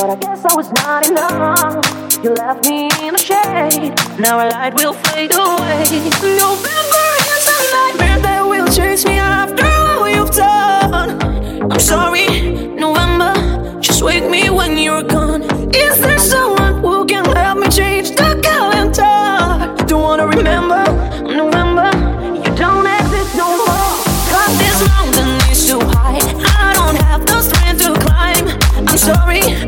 But I guess I was not enough. You left me in the shade. Now our light will fade away. November is a nightmare that will chase me after all you've done. I'm sorry, November. Just wake me when you're gone. Is there someone who can help me change the calendar? I don't wanna remember November. You don't exist no more. Cause this mountain is too high. I don't have the strength to climb. I'm sorry.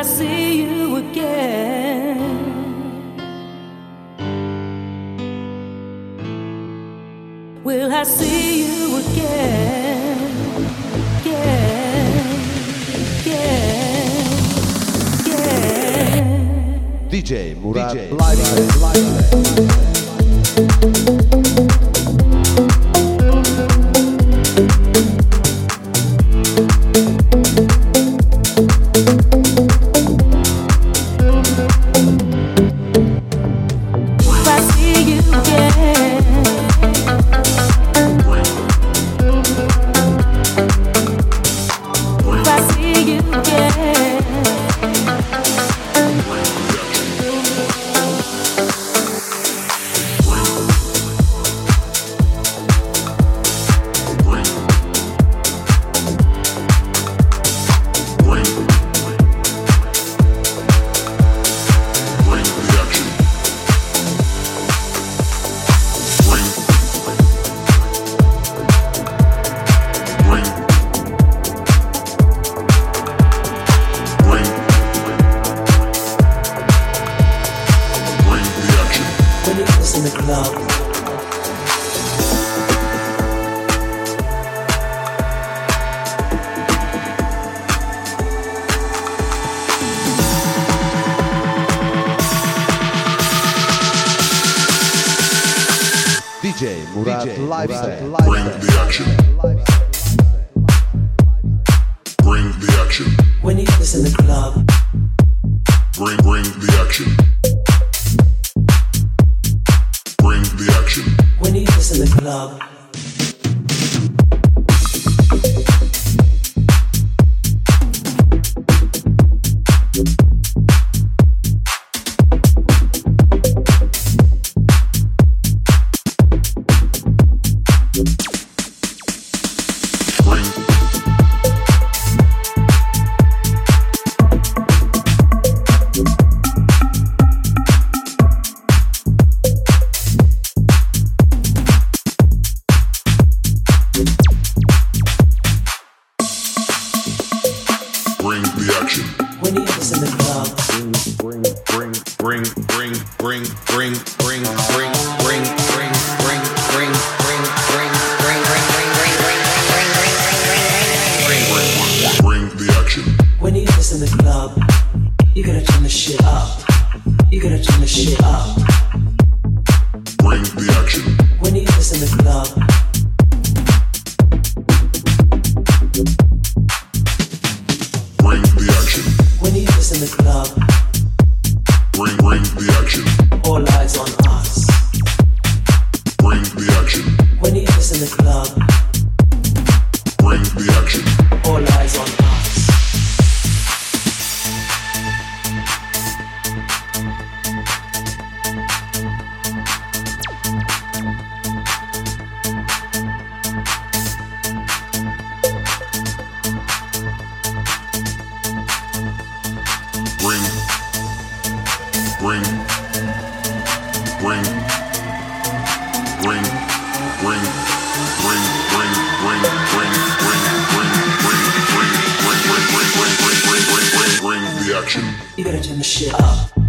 I see you again. Will I see you again? Again, again. DJ Murat live, live, live. the club. direction. You gotta turn the shit up.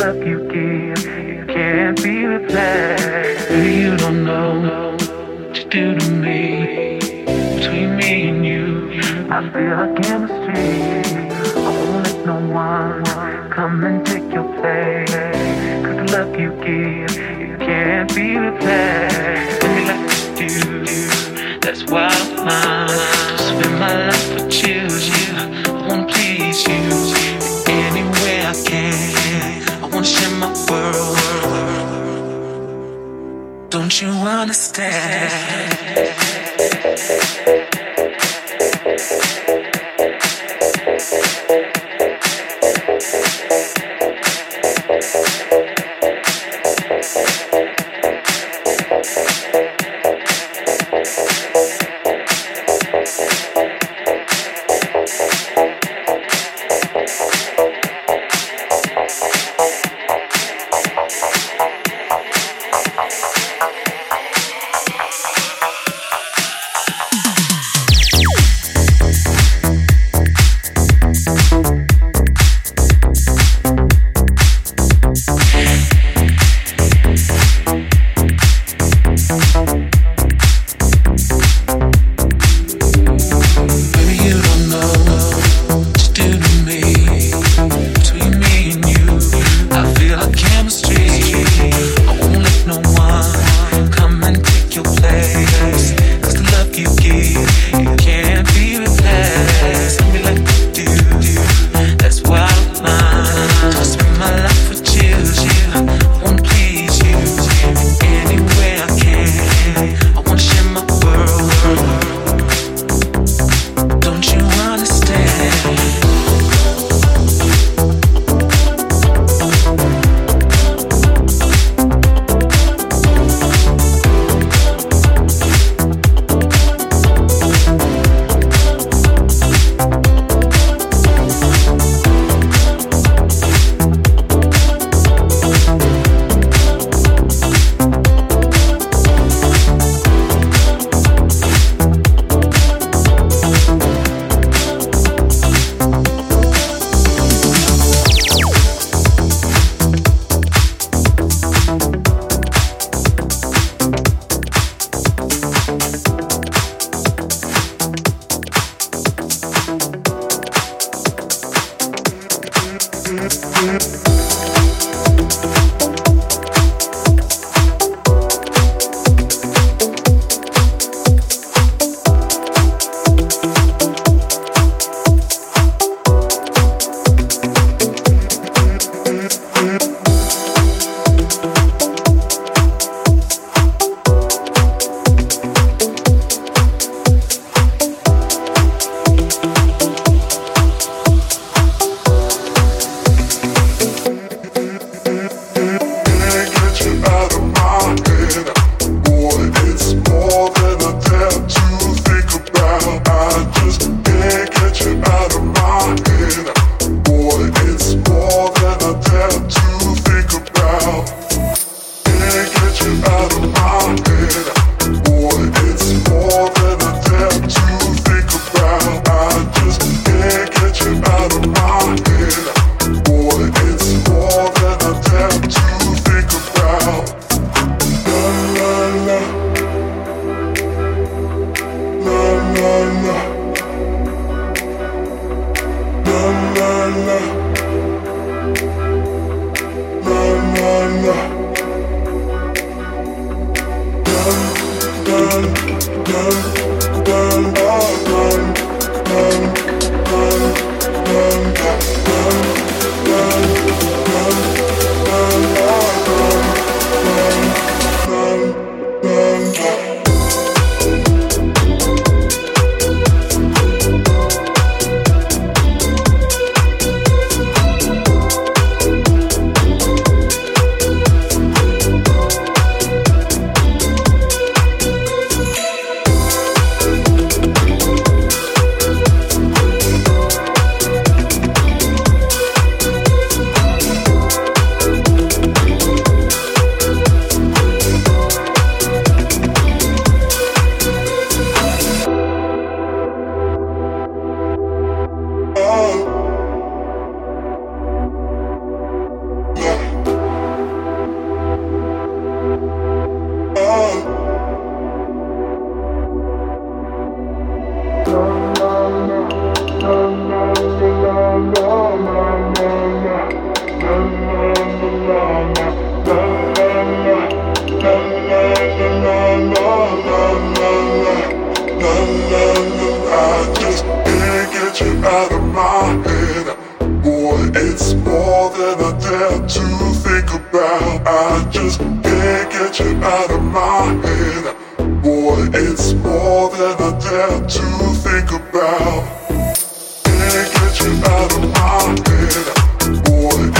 love you give, can't be replaced. Baby, you don't know what you do to me. Between me and you, I feel our chemistry. I won't let no one come and take your place. Cause the love you give, you can't be replaced. Baby, like you do, that's why I'm mine. Spend my life with you. I wanna please you don't my world. Don't you understand? think about. Can't get you out of my head, boy.